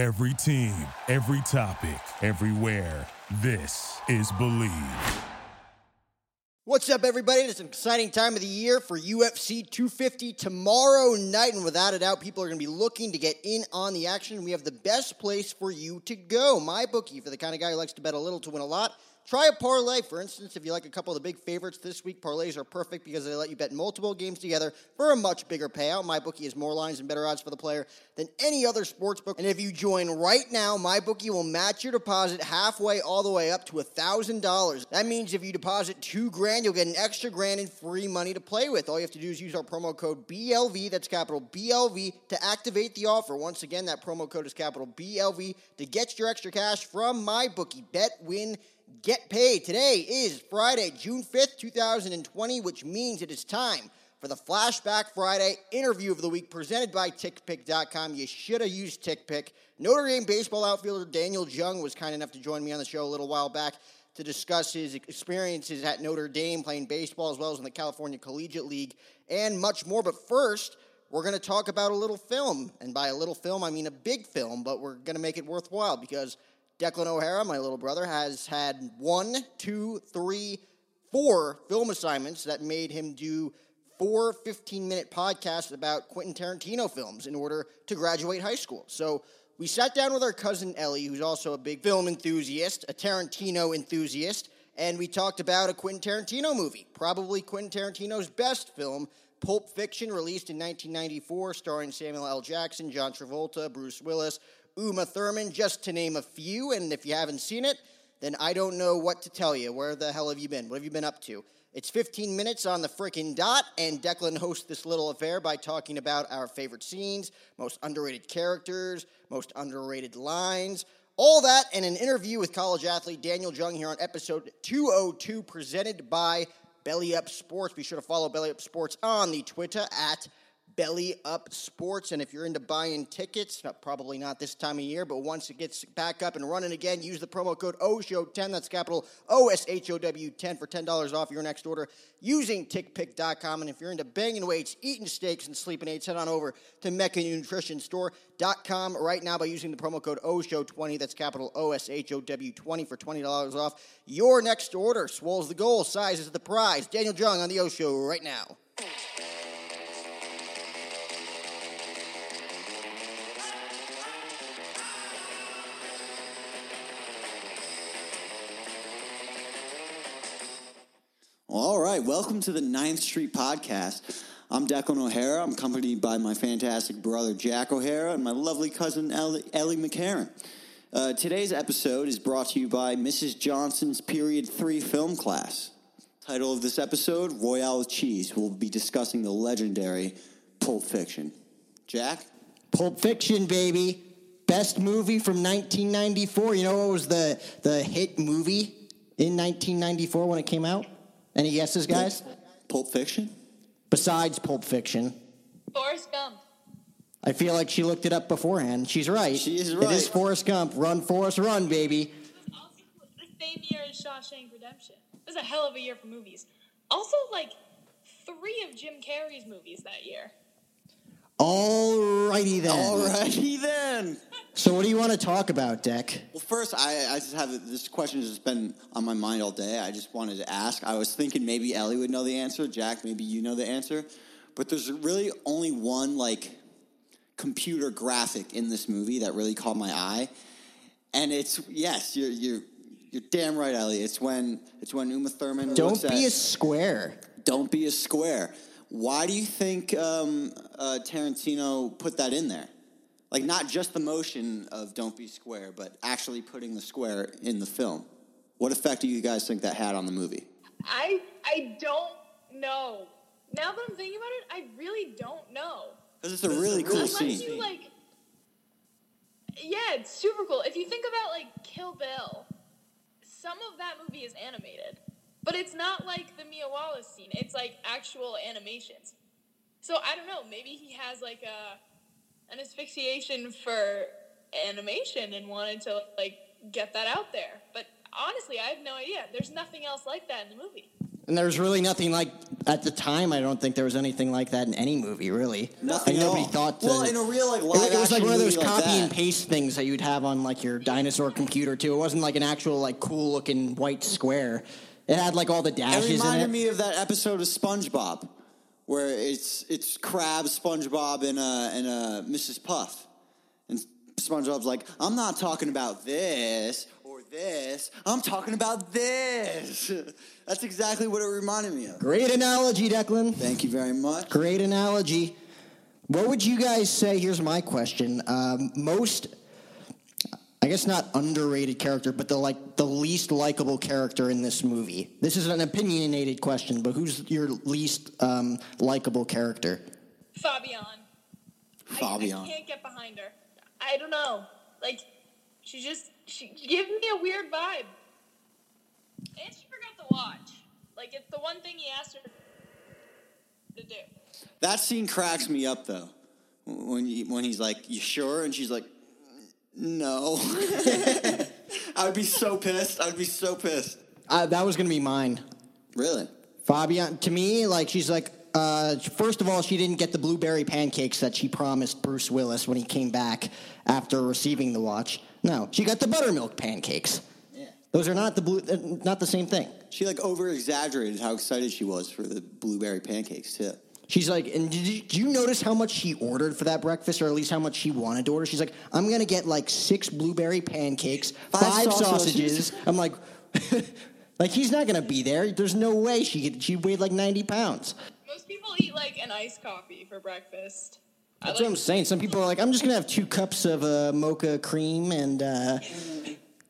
Every team, every topic, everywhere. This is Bleav. What's up, everybody? It's an exciting time of the year for UFC 250 tomorrow night, and without a doubt, people are going to be looking to get in on the action. We have the best place for you to go. MyBookie, for the kind of guy who likes to bet a little to win a lot. Try a parlay. For instance, if you like a couple of the big favorites this week, parlays are perfect because they let you bet multiple games together for a much bigger payout. MyBookie has more lines and better odds for the player than any other sports book. And if you join right now, MyBookie will match your deposit halfway all the way up to $1,000. That means if you deposit two grand, you'll get an extra grand in free money to play with. All you have to do is use our promo code BLV, that's capital BLV, to activate the offer. Once again, that promo code is capital BLV to get your extra cash from MyBookie. Bet, win, Get paid. Today is Friday, June 5th, 2020, which means it is time for the Flashback Friday interview of the week presented by TickPick.com. You should have used TickPick. Notre Dame baseball outfielder Daniel Jung was kind enough to join me on the show a little while back to discuss his experiences at Notre Dame playing baseball as well as in the California Collegiate League and much more. But first, we're going to talk about a little film. And by a little film, I mean a big film, but we're going to make it worthwhile because – Declan O'Hara, my little brother, has had one, two, three, four film assignments that made him do four 15 minute podcasts about Quentin Tarantino films in order to graduate high school. So we sat down with our cousin Ellie, who's also a big film enthusiast, a Tarantino enthusiast, and we talked about a Quentin Tarantino movie, probably Quentin Tarantino's best film, Pulp Fiction, released in 1994, starring Samuel L. Jackson, John Travolta, Bruce Willis, Uma Thurman, just to name a few. And if you haven't seen it, then I don't know what to tell you. Where the hell have you been? What have you been up to? It's 15 minutes on the freaking dot, and Declan hosts this little affair by talking about our favorite scenes, most underrated characters, most underrated lines, all that, and an interview with college athlete Daniel Jung here on episode 202, presented by Belly Up Sports. Be sure to follow Belly Up Sports on the Twitter at Belly Up Sports. And if you're into buying tickets, probably not this time of year, but once it gets back up and running again, use the promo code OSHOW10. That's capital O S H O W 10 for $10 off your next order using tickpick.com. And if you're into banging weights, eating steaks, and sleeping aids, head on over to MeccaNutritionStore.com right now by using the promo code OSHOW20. That's capital O S H O W 20 for $20 off your next order. Swolls the goal, size is the prize. Daniel Jung on the O Show right now. All right, welcome to the Ninth Street Podcast. I'm Declan O'Hara. I'm accompanied by my fantastic brother Jack O'Hara and my lovely cousin Ellie, Ellie McCarron. Uh, today's episode is brought to you by Mrs. Johnson's Period 3 film class. Title of this episode Royale with Cheese. We'll be discussing the legendary Pulp Fiction. Jack? Pulp Fiction, baby. Best movie from 1994. You know what was the, the hit movie in 1994 when it came out? Any guesses, guys? Pulp Fiction? Besides Pulp Fiction. Forrest Gump. I feel like she looked it up beforehand. She's right. She is right. is Forrest Gump. Run, Forrest, run, baby. It was also the same year as Shawshank Redemption. It was a hell of a year for movies. Also, like three of Jim Carrey's movies that year. Alrighty then. Alrighty then. So, what do you want to talk about, Deck? Well, first, I, I just have this question has been on my mind all day. I just wanted to ask. I was thinking maybe Ellie would know the answer. Jack, maybe you know the answer. But there's really only one like computer graphic in this movie that really caught my eye, and it's yes, you're you're you're damn right, Ellie. It's when it's when Uma Thurman Don't be at, a square. don't be a square. Why do you think um, uh, Tarantino put that in there? Like not just the motion of "Don't be square," but actually putting the square in the film. What effect do you guys think that had on the movie? I I don't know. Now that I'm thinking about it, I really don't know. Because it's a really cool Unless scene. you like, yeah, it's super cool. If you think about like Kill Bill, some of that movie is animated, but it's not like the Mia Wallace scene. It's like actual animations. So I don't know. Maybe he has like a an asphyxiation for animation and wanted to like get that out there. But honestly, I have no idea. There's nothing else like that in the movie. And there's really nothing like at the time. I don't think there was anything like that in any movie, really. Nothing Like, at nobody all. thought. To, Well, in a real, like, it, was- it was like one of those movie like copy and paste things that you'd have on like your dinosaur computer too. It wasn't like an actual like cool looking white square. It had like all the It dashes in reminded it. me of that episode of SpongeBob, where it's it's Crab, SpongeBob, and uh, and uh, Mrs. Puff, and SpongeBob's like, "I'm not talking about this or this. I'm talking about this." That's exactly what it reminded me of. Great analogy, Declan. Thank you very much. Great analogy. What would you guys say? Here's my question. Um, most, I guess not underrated character, but the like the least likable character in this movie. This is an opinionated question, but who's your least um, likable character? Fabienne. I, Fabienne. I can't get behind her. I don't know. Like, she just she gives me a weird vibe. And she forgot the watch. Like, it's the one thing he asked her to do. That scene cracks me up though. When he, when he's like, "You sure?" and she's like, "No." I would be so pissed. I'd be so pissed. Uh, that was going to be mine. Really? Fabienne, to me, like she's like, uh, first of all, she didn't get the blueberry pancakes that she promised Bruce Willis when he came back after receiving the watch. No, she got the buttermilk pancakes. Yeah. Those are not the blue, uh, not the same thing. She like over exaggerated how excited she was for the blueberry pancakes too. She's like, and did you, did you notice how much she ordered for that breakfast, or at least how much she wanted to order? She's like, I'm gonna get like six blueberry pancakes, Five five, sausages." sausages. I'm like, like he's not gonna be there. There's no way she could. She weighed like 90 pounds. Most people eat, like, an iced coffee for breakfast. That's like, what I'm saying. Some people are like, I'm just gonna have two cups of uh, mocha cream and uh,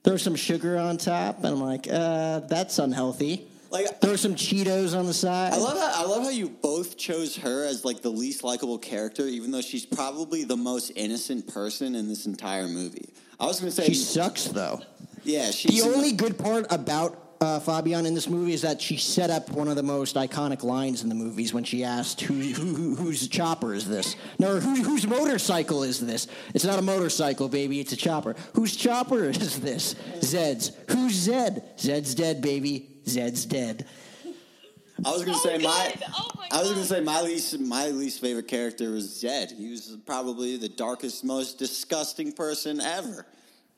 throw some sugar on top, and I'm like, uh, that's unhealthy. Like Throw some Cheetos on the side. I love how I love how you both chose her as like the least likable character, even though she's probably the most innocent person in this entire movie. I was gonna say, she sucks though. yeah, she's The only good part about uh, Fabienne in this movie is that she set up one of the most iconic lines in the movies when she asked, "Who, who, who whose chopper is this? No, who, whose motorcycle is this? It's not a motorcycle, baby. It's a chopper. Whose chopper is this? Zed's. Who's Zed? Zed's dead, baby. Zed's dead. I was gonna Oh, say my. Oh, my I was gonna say my least my least favorite character was Zed. He was probably the darkest, most disgusting person ever.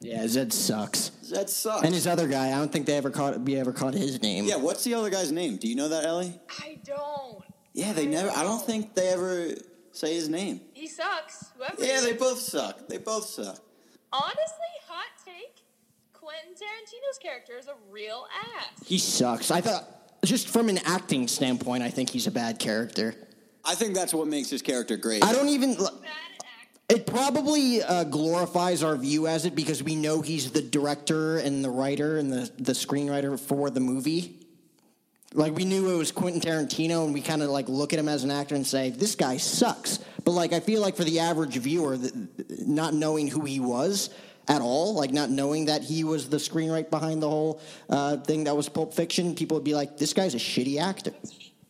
Yeah, Zed sucks. Zed sucks. And his other guy, I don't think they ever caught. We ever caught his name. yeah, what's the other guy's name? Do you know that, Ellie? I don't. Yeah, they never. I don't think they ever say his name. He sucks. Whoever Yeah, he they is. both suck. They both suck. Honestly, hot take. Quentin Tarantino's character is a real ass. he sucks. I thought, just from an acting standpoint, I think he's a bad character. I think that's what makes his character great. I don't even. Bad act. It probably uh, glorifies our view as it because we know he's the director and the writer and the, the screenwriter for the movie. Like we knew it was Quentin Tarantino, and we kind of like look at him as an actor and say, "This guy sucks." But like, I feel like for the average viewer, not knowing who he was at all, like not knowing that he was the screenwriter behind the whole uh, thing that was Pulp Fiction, people would be like, "This guy's a shitty actor."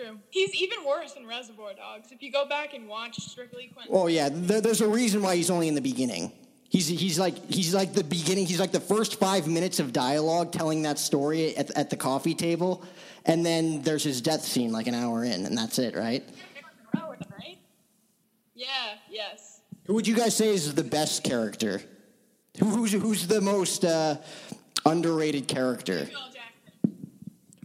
True. He's even worse in Reservoir Dogs. If you go back and watch Strictly Quentin. Oh yeah, there, there's a reason why he's only in the beginning. He's he's like he's like the beginning. He's like the first five minutes of dialogue telling that story at, at the coffee table, and then there's his death scene like an hour in, and that's it, right? right? Yeah. Yes. Who would you guys say is the best character? Who, who's who's the most uh, underrated character?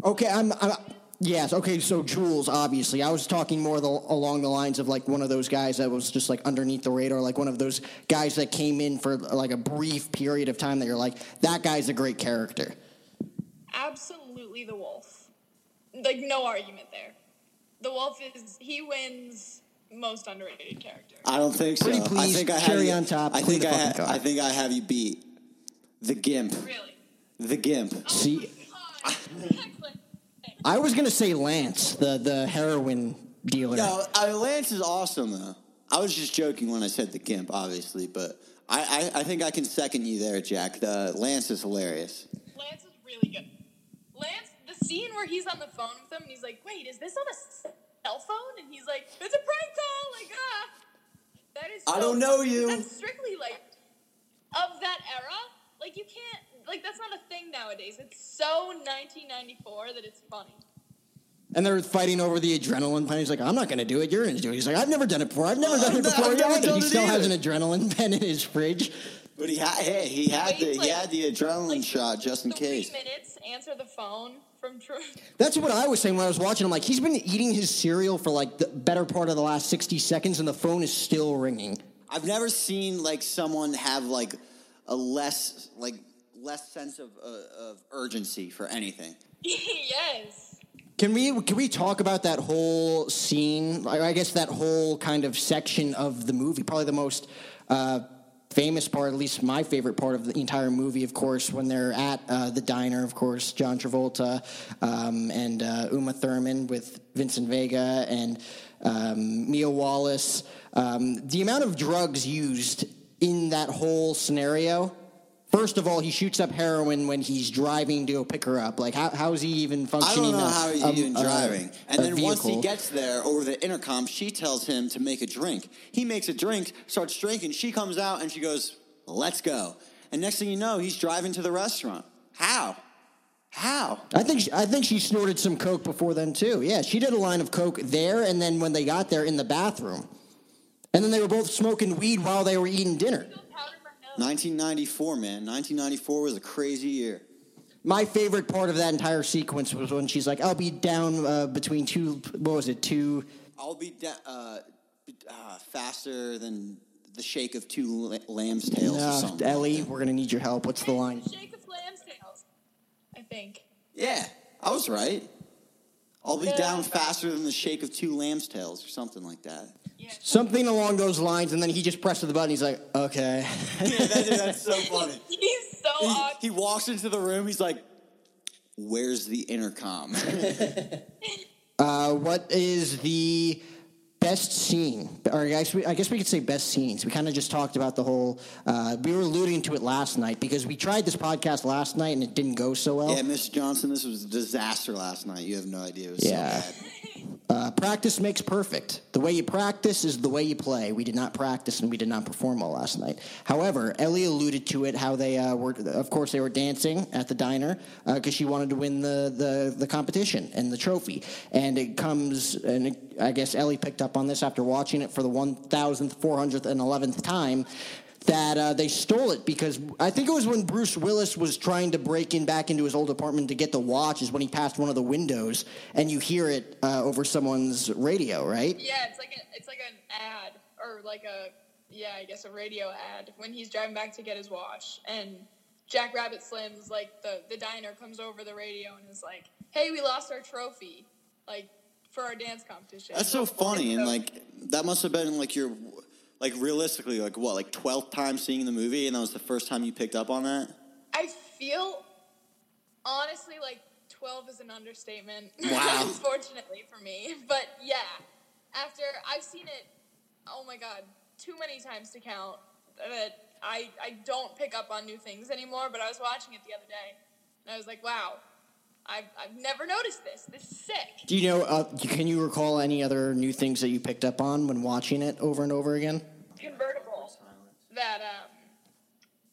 Okay, I'm. I'm Yes. Okay. So Jules, obviously, I was talking more the, along the lines of like one of those guys that was just like underneath the radar, like one of those guys that came in for like a brief period of time that you're like, that guy's a great character. Absolutely the wolf. Like no argument there. The wolf is he wins most underrated character. I don't think so. Pretty I think I cherry have you, on top, I think I, ha- car. I think I have you beat. The Gimp. Really. The Gimp. Oh See, Oh, Excellent. I was gonna say Lance, the the heroin dealer. No, uh, Lance is awesome though. I was just joking when I said the Gimp, obviously, but I, I, I think I can second you there, Jack. The Lance is hilarious. Lance is really good. Lance, the scene where he's on the phone with him and he's like, "Wait, is this on a cell phone?" And he's like, "It's a prank call!" Like, ah, that is. I don't know funny. you. That's strictly like of that era. Like, you can't. Like, that's not a thing nowadays. It's so 1994 that it's funny. And they're fighting over the adrenaline pen. He's like, I'm not going to do it. You're going to do it. He's like, I've never done it before. I've never Oh, done it before. I've never done he it still has an adrenaline pen in his fridge. But he had, hey, he had the, He's he had the adrenaline like, shot just in three case. minutes, answer the phone from True. That's what I was saying when I was watching. I'm like, he's been eating his cereal for like the better part of the last 60 seconds, and the phone is still ringing. I've never seen like someone have like a less like less sense of uh, of urgency for anything. yes. Can we can we talk about that whole scene? I I guess that whole kind of section of the movie, probably the most uh, famous part, at least my favorite part of the entire movie, of course, when they're at uh, the diner. Of course, John Travolta um, and uh, Uma Thurman with Vincent Vega and um, Mia Wallace. Um, the amount of drugs used in that whole scenario. First of all, he shoots up heroin when he's driving to pick her up. Like, how, how is he even functioning? I don't know a- how he's a- even a- driving. And then once he gets there over the intercom, she tells him to make a drink. He makes a drink, starts drinking. She comes out and she goes, "Let's go." And next thing you know, he's driving to the restaurant. How? How? I think she, I think she snorted some coke before then too. Yeah, she did a line of coke there, and then when they got there in the bathroom, and then they were both smoking weed while they were eating dinner. Go powder my nose. 1994, man. 1994 was a crazy year. My favorite part of that entire sequence was when she's like, "I'll be down uh, between two. What was it? Two. I'll be da- uh, uh, faster than the shake of two la- lamb's tails or something. Ellie, we're gonna need your help. What's the line? Shake of lamb's tails. I think. Yeah, I was right. I'll be down faster than the shake of two lamb's tails or something like that. Yeah. Something along those lines, and then he just presses the button. He's like, "Okay." Yeah, that- that's so funny. He's so He, awesome. he walks into the room. He's like, "Where's the intercom?" Uh, what is the best scene? Or I guess we, I guess we could say best scenes. We kind of just talked about the whole. Uh, we were alluding to it last night because we tried this podcast last night and it didn't go so well. yeah, Miss Johnson, this was a disaster last night. You have no idea. It was Yeah. so bad. Uh, practice makes perfect. The way you practice is the way you play. We did not practice and we did not perform well last night. However, Ellie alluded to it how they uh, were. Of course, they were dancing at the diner because she wanted to win the, the the competition and the trophy. And it comes, and it, I guess Ellie picked up on this after watching it for the one thousandth, four hundredth, and eleventh time. That uh, they stole it because I think it was when Bruce Willis was trying to break in back into his old apartment to get the watch, is when he passed one of the windows and you hear it uh, over someone's radio, right? Yeah, it's like a, it's like an ad or like a yeah, I guess a radio ad when he's driving back to get his watch and Jack Rabbit Slim's like the the diner comes over the radio and is like, "Hey, we lost our trophy." Like for our dance competition. That's so funny, and so- like that must have been like your, like realistically, like what, like twelfth time seeing the movie, and that was the first time you picked up on that. I feel honestly like 12 is an understatement. Wow. Unfortunately for me. But yeah, after I've seen it, oh my God, too many times to count that I, I don't pick up on new things anymore. But I was watching it the other day and I was like, wow, I've, I've never noticed this. This is sick. Do you know? Uh, can you recall any other new things that you picked up on when watching it over and over again? Convertible that um,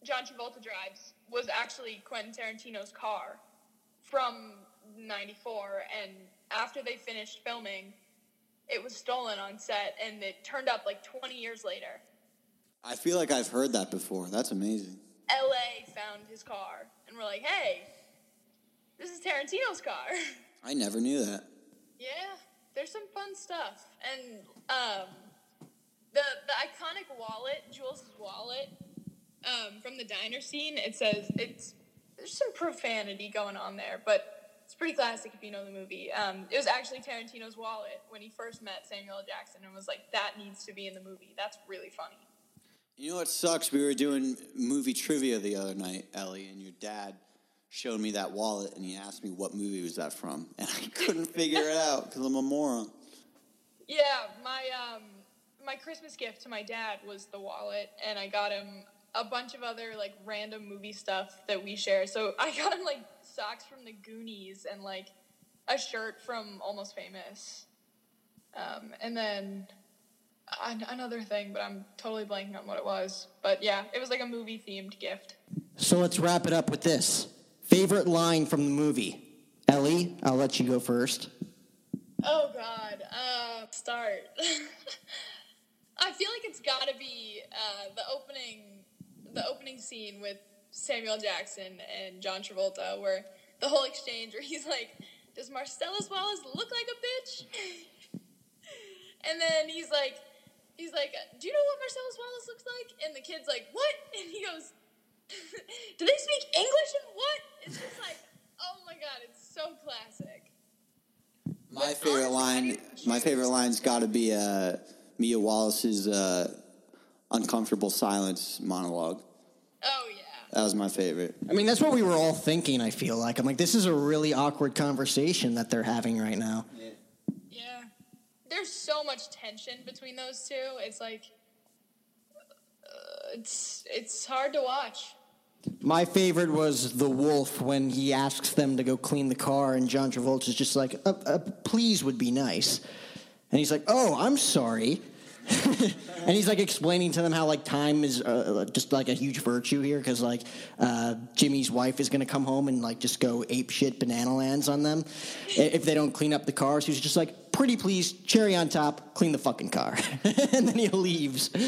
John Travolta drives was actually Quentin Tarantino's car from 94 and after they finished filming it was stolen on set and it turned up like 20 years later I feel like I've heard that before. That's amazing. la found his car and we're like hey this is tarantino's car I never knew that. yeah there's some fun stuff and um, the the iconic wallet Jules' wallet um, from the diner scene it says it's there's some profanity going on there but it's pretty classic if you know the movie um, it was actually tarantino's wallet when he first met samuel L. jackson and was like that needs to be in the movie that's really funny You know what sucks? We were doing movie trivia the other night, Ellie, and your dad showed me that wallet, and he asked me what movie was that from, and I couldn't figure it out because I'm a moron. Yeah, my um my Christmas gift to my dad was the wallet, and I got him a bunch of other like random movie stuff that we share. So I got him like socks from the Goonies and like a shirt from Almost Famous, um, and then an- another thing, but I'm totally blanking on what it was. But yeah, it was like a movie themed gift. So let's wrap it up with this favorite line from the movie. Ellie, I'll let you go first. Oh God. Uh, start. I feel like it's got to be uh, the opening, the opening scene with Samuel Jackson and John Travolta, where the whole exchange where he's like, "Does Marcellus Wallace look like a bitch?" and then he's like, he's like, "Do you know what Marcellus Wallace looks like?" And the kid's like, "What?" And he goes, "Do they speak English and what?" It's just like, oh my god, it's so classic. My But favorite honestly, line, my favorite line's got to be uh, Mia Wallace's uh, uncomfortable silence monologue. Oh yeah. That was my favorite. I mean, that's what we were all thinking. I feel like I'm like, this is a really awkward conversation that they're having right now. Yeah. There's so much tension between those two. It's like it's it's hard to watch. My favorite was the wolf when he asks them to go clean the car, and John Travolta's just like, uh, uh, "Please would be nice," and he's like, "Oh, I'm sorry." and he's like explaining to them how like time is uh, just like a huge virtue here because like uh, Jimmy's wife is gonna come home and like just go ape shit banana lands on them if they don't clean up the car. So he's just like, "Pretty please, cherry on top, clean the fucking car," and then he leaves.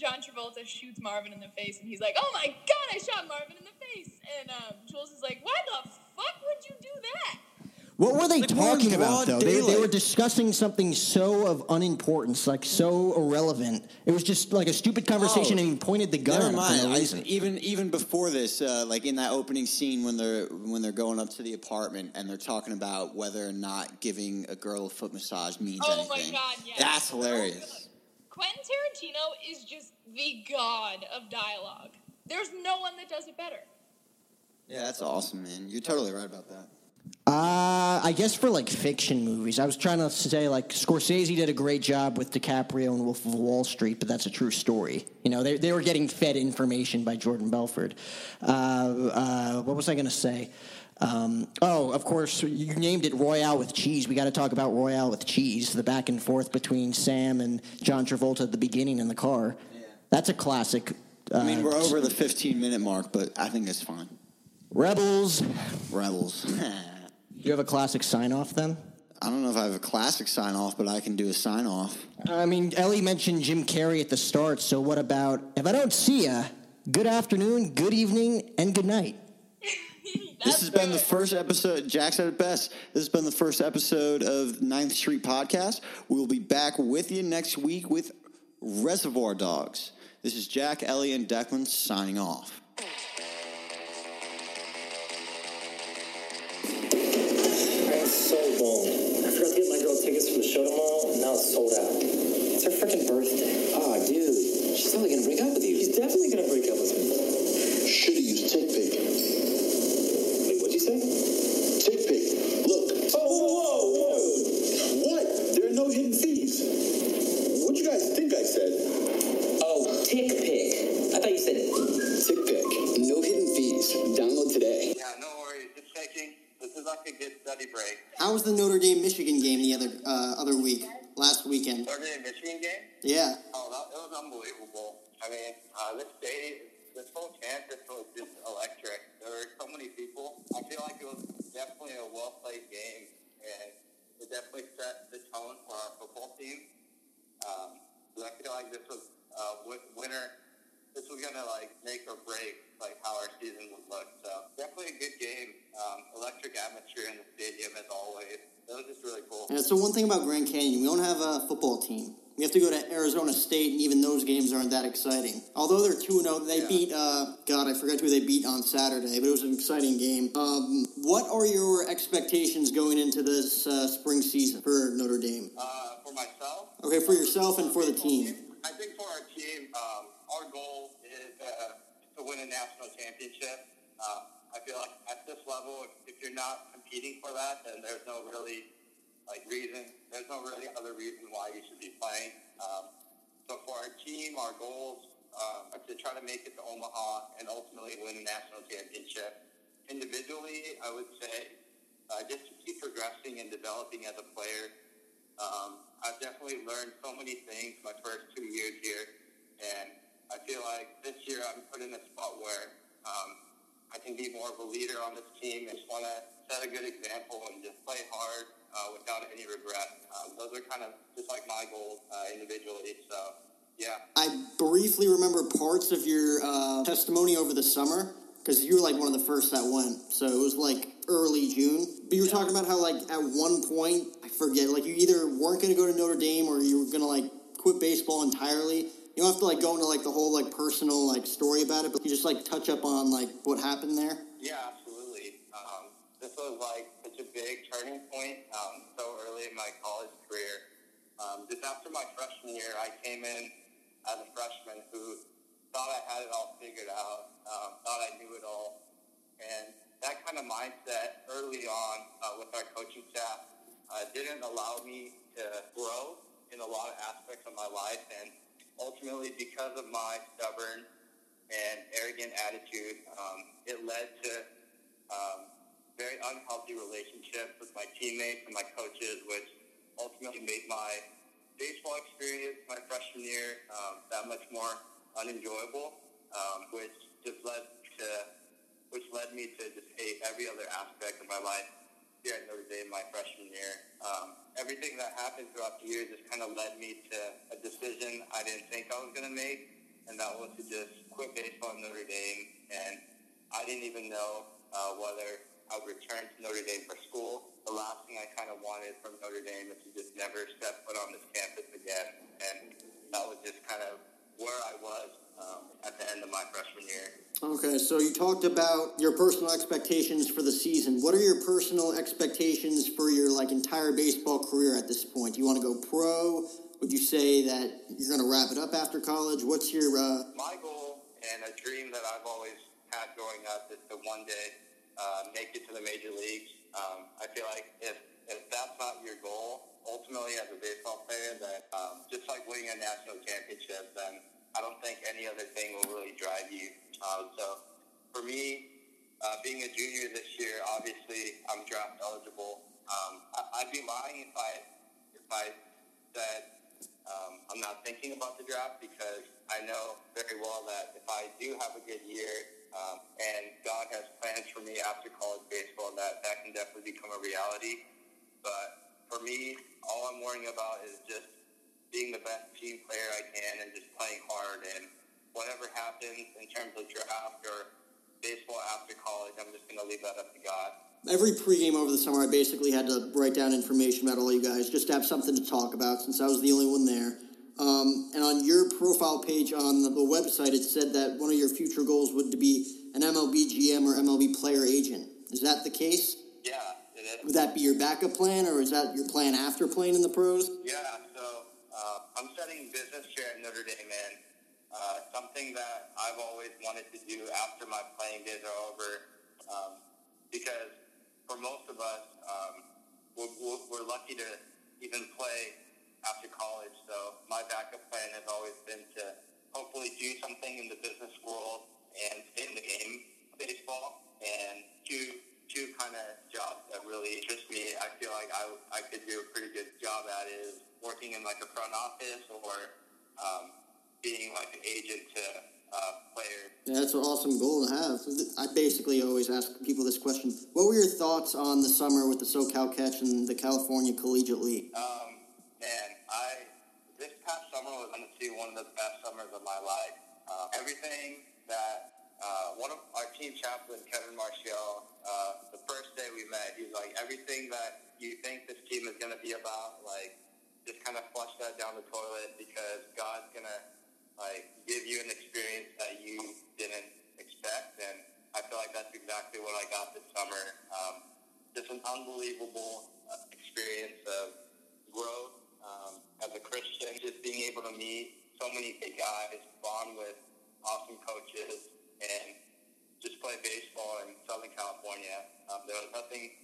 John Travolta shoots Marvin in the face, and he's like, "Oh my god, I shot Marvin in the face!" And um, Jules is like, "Why the fuck would you do that?" What were they Like, talking about, though? They, they were discussing something so of unimportance, like so irrelevant. It was just like a stupid conversation, Oh, and he pointed the gun Never mind. for no I- reason. even even before this, uh, like in that opening scene when they're when they're going up to the apartment and they're talking about whether or not giving a girl a foot massage means Oh my anything. god, yes. That's hilarious. Good. Quentin Tarantino is just the god of dialogue. There's no one that does it better. Yeah, that's awesome, man. You're totally right about that. Uh, I guess for like fiction movies, I was trying to say like Scorsese did a great job with DiCaprio and Wolf of Wall Street, but that's a true story. You know, they they were getting fed information by Jordan Belfort. Uh, uh, what was I going to say? Um, oh, of course, you named it Royale with cheese. We got to talk about Royale with cheese. The back and forth between Sam and John Travolta at the beginning in the car. That's a classic. Uh, I mean, we're over the 15 minute mark, but I think it's fine. Rebels. Rebels. Do you have a classic sign off then? I don't know if I have a classic sign off, but I can do a sign off. I mean, Ellie mentioned Jim Carrey at the start, so what about if I don't see ya? Good afternoon, good evening, and good night. This has been the first episode. Jack said it best. This has been the first episode of Ninth Street Podcast. We will be back with you next week with Reservoir Dogs. This is Jack, Ellie, and Declan signing off. Was the Notre Dame Michigan game the other uh, other week, last weekend? Notre Dame Michigan game. Yeah. Oh, that, it was unbelievable. I mean, uh, this stadium, this whole campus was just electric. There were so many people. I feel like it was definitely a well played game, and it definitely set the tone for our football team. Um, so I feel like this was uh, wi- winner. This was gonna like make or break like how our season would look. So definitely a good game. Um, electric atmosphere in the stadium as always. It was just really cool. Yeah, so one thing about Grand Canyon, we don't have a football team. We have to go to Arizona State, and even those games aren't that exciting. Although they're two zero, they Yeah. beat. Uh, God, I forgot who they beat on Saturday, but it was an exciting game. Um, what are your expectations going into this uh, spring season for Notre Dame? Uh, for myself. Okay, for yourself and for the team. I think for our team, um, our goal is uh, to win a national championship. Um, I feel like at this level, if, if you're not competing for that, then there's no really like reason. There's no really other reason why you should be playing. Um, so for our team, our goals um, are to try to make it to Omaha and ultimately win a national championship. Individually, I would say uh, just to keep progressing and developing as a player. Um, I've definitely learned so many things my first two years here, and I feel like this year I'm put in a spot where um, I can be more of a leader on this team and just want to set a good example and just play hard uh, without any regret. Um, those are kind of just like my goals uh, individually. So, yeah. I briefly remember parts of your uh, testimony over the summer because you were like one of the first that went. So it was like early June. But you were talking about how like at one point, I forget, like you either weren't going to go to Notre Dame or you were going to like quit baseball entirely. You don't have to like go into like the whole like personal like story about it, but you just like touch up on like what happened there. Yeah, absolutely. Um, this was like such a big turning point um, so early in my college career. Um, just after my freshman year, I came in as a freshman who thought I had it all figured out, um, thought I knew it all, and that kind of mindset early on uh, with our coaching staff uh, didn't allow me to grow in a lot of aspects of my life, and ultimately because of my stubborn and arrogant attitude, um, it led to um, very unhealthy relationships with my teammates and my coaches, which ultimately made my baseball experience my freshman year um, that much more unenjoyable, um, which just led to which led me to just hate every other aspect of my life here at Notre Dame my freshman year. Um, everything that happened throughout the year just kind of led me to a decision I didn't think I was going to make, and that was to just quit baseball at Notre Dame. And I didn't even know uh, whether I would return to Notre Dame for school. The last thing I kind of wanted from Notre Dame is to just never step foot on this campus again. And that was just kind of where I was um, at the end of my freshman year. Okay, so you talked about your personal expectations for the season. What are your personal expectations for your like entire baseball career at this point? Do you want to go pro? Would you say that you're going to wrap it up after college? What's your uh... my goal and a dream that I've always had growing up is to one day uh, make it to the major leagues. Um, I feel like if if that's not your goal, ultimately as a baseball player, that um, just like winning a national championship, then I don't think any other thing will really drive you. Um, so for me, uh, being a junior this year, obviously I'm draft eligible. Um, I, I'd be lying if I if I said um, I'm not thinking about the draft because I know very well that if I do have a good year um, and God has plans for me after college baseball, that that can definitely become a reality. But for me, all I'm worrying about is just being the best team player I can and just playing hard. And whatever happens in terms of draft or baseball after college, I'm just going to leave that up to God. Every pregame over the summer, I basically had to write down information about all you guys, just to have something to talk about since I was the only one there. Um, and on your profile page on the, website, it said that one of your future goals would to be an MLB GM or MLB player agent. Is that the case? Yeah, it is. Would that be your backup plan, or is that your plan after playing in the pros? Yeah, I'm studying business here at Notre Dame, and uh, something that I've always wanted to do after my playing days are over, um, because for most of us, um, we're, we're, lucky to even play after college. So my backup plan has always been to hopefully do something in the business world and stay in the game baseball. And two two kind of jobs that really interest me. I feel like I, I could do a pretty good job at is working in like a front office or um, being like an agent to uh, players. Yeah, that's an awesome goal to have. I basically always ask people this question: What were your thoughts on the summer with the SoCal Catch and the California Collegiate League? Um, man, I this past summer was going to honestly one of the best summers of my life. Uh, everything that uh, one of our team chaplain, Kevin Marshall, uh, the first day we met, he was like, everything that you think this team is going to be about, like, just kind of flush that down the toilet because God's to, like, give you an experience that you didn't expect. And I feel like that's exactly what I got this summer. Um, just an unbelievable uh, experience of growth um, as a Christian, just being able to meet so many big guys, bond with awesome coaches, and just play baseball in Southern California. Um, there was nothing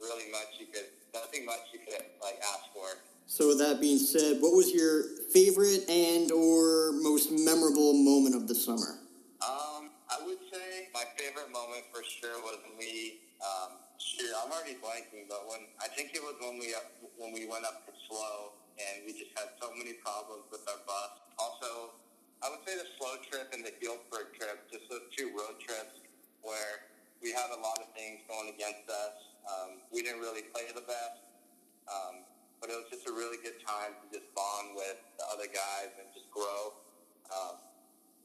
really much you could, nothing much you could like ask for. So, with that being said, what was your favorite and or most memorable moment of the summer? Um, I would say my favorite moment for sure was we. Um, sure, I'm already blanking, but when I think it was when we when we went up to SLO and we just had so many problems with our bus. Also, I would say the SLO trip and the Healdsburg trip, just those two road trips where we had a lot of things going against us. Um, we didn't really play the best, um, but it was just a really good time to just bond with the other guys and just grow um,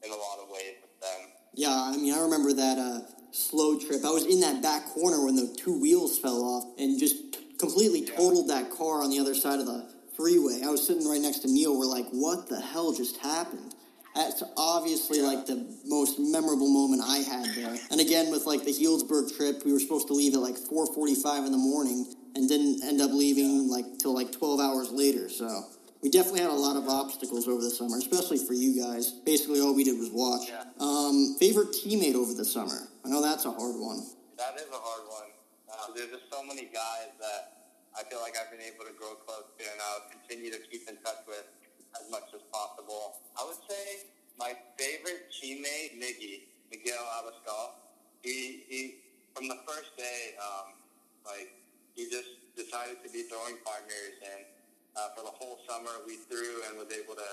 in a lot of ways with them. Yeah, I mean, I remember that uh, SLO trip. I was in that back corner when the two wheels fell off and just completely totaled that car on the other side of the freeway. I was sitting right next to Neil. We're like, what the hell just happened? That's obviously like the most memorable moment I had there. And again, with like the Healdsburg trip, we were supposed to leave at like 4:45 in the morning and didn't end up leaving like till like 12 hours later. So we definitely had a lot of obstacles over the summer, especially for you guys. Basically, all we did was watch. Yeah. Um, favorite teammate over the summer? I know that's a hard one. That is a hard one. Uh, there's just so many guys that I feel like I've been able to grow close to and I'll continue to keep in touch with as much as possible. I would say my favorite teammate, Miggy, Miguel Abascal. He, he, from the first day, um, like, he just decided to be throwing partners and uh, for the whole summer we threw and was able to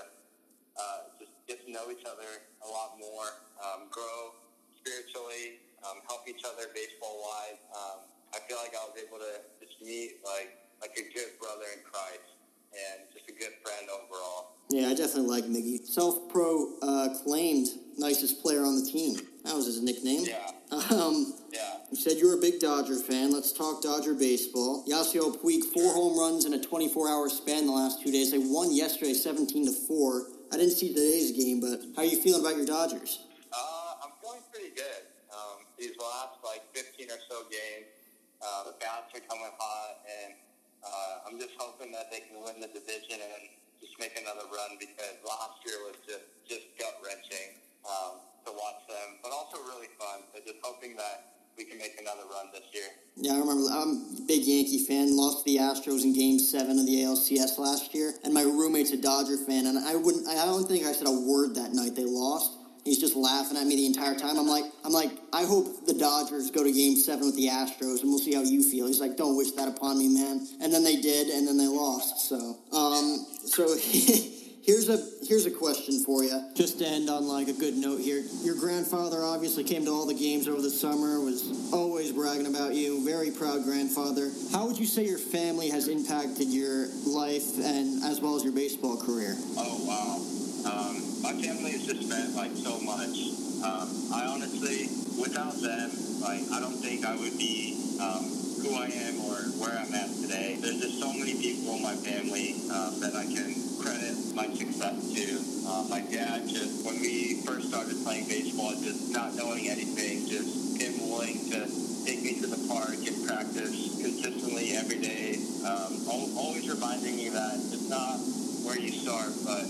uh, just get to know each other a lot more, um, grow spiritually, um, help each other baseball wise. Um, I feel like I was able to just meet like like a good brother in Christ and just a good friend overall. Yeah, I definitely like Miggy. Self proclaimed uh, nicest player on the team. That was his nickname. Yeah. Um, Yeah. You said you're a big Dodger fan. Let's talk Dodger baseball. Yasiel Puig, four home runs in a 24-hour span the last two days. They won yesterday, 17 to four. I didn't see today's game, but how are you feeling about your Dodgers? Uh, I'm feeling pretty good. Um, these last like 15 or so games, uh, the bats are coming hot, and uh, I'm just hoping that they can win the division and just make another run because last year was just just gut wrenching um, to watch them, but also really fun. So just hoping that we can make another run this year. Yeah, I remember. I'm a big Yankee fan. Lost to the Astros in Game Seven of the ALCS last year, and my roommate's a Dodger fan. And I wouldn't. I don't think I said a word that night. They lost. He's just laughing at me the entire time. I'm like, I'm like, I hope the Dodgers go to Game Seven with the Astros, and we'll see how you feel. He's like, don't wish that upon me, man. And then they did, and then they lost. So, um, so. Here's a here's a question for you. Just to end on like a good note here. Your grandfather obviously came to all the games over the summer. Was always bragging about you. Very proud grandfather. How would you say your family has impacted your life and as well as your baseball career? Oh wow. Um, my family has just meant like so much. Um, I honestly, without them, like I don't think I would be um, who I am or where I'm at today. There's just so many people in my family um, that I can credit my success to. Uh, my dad, just when we first started playing baseball, just not knowing anything, just him willing to take me to the park and practice consistently every day. Um, al- always reminding me that it's not where you start, but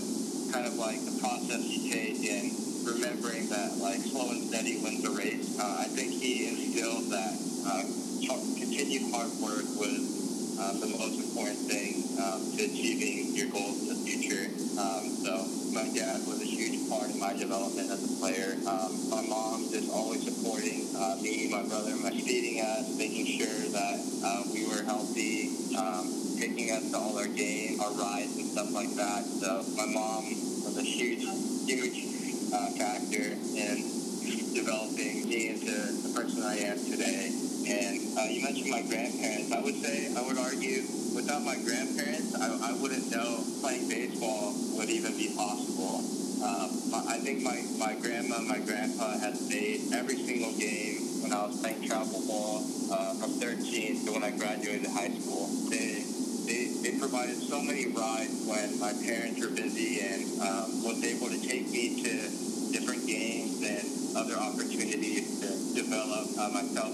kind of like the process you take and remembering that like slow and steady wins a race. Uh, I think he instilled that uh, ch- continued hard work was um, the most important thing um, to achieving your goals in the future. Um, so my dad was a huge part in my development as a player. Um, my mom just always supporting uh, me, my brother, my feeding us, making sure that uh, we were healthy, um, taking us to all our games, our rides and stuff like that. So my mom was a huge, huge uh, factor in developing me into the person I am today. And uh, you mentioned my grandparents. I would say, I would argue, without my grandparents, I, I wouldn't know playing baseball would even be possible. Um, my- I think my, my grandma and my grandpa had made every single game when I was playing travel ball uh, from 13 to I graduated high school. They, they, they provided so many rides when my parents were busy and um, was able to take me to different games and other opportunities to develop uh, myself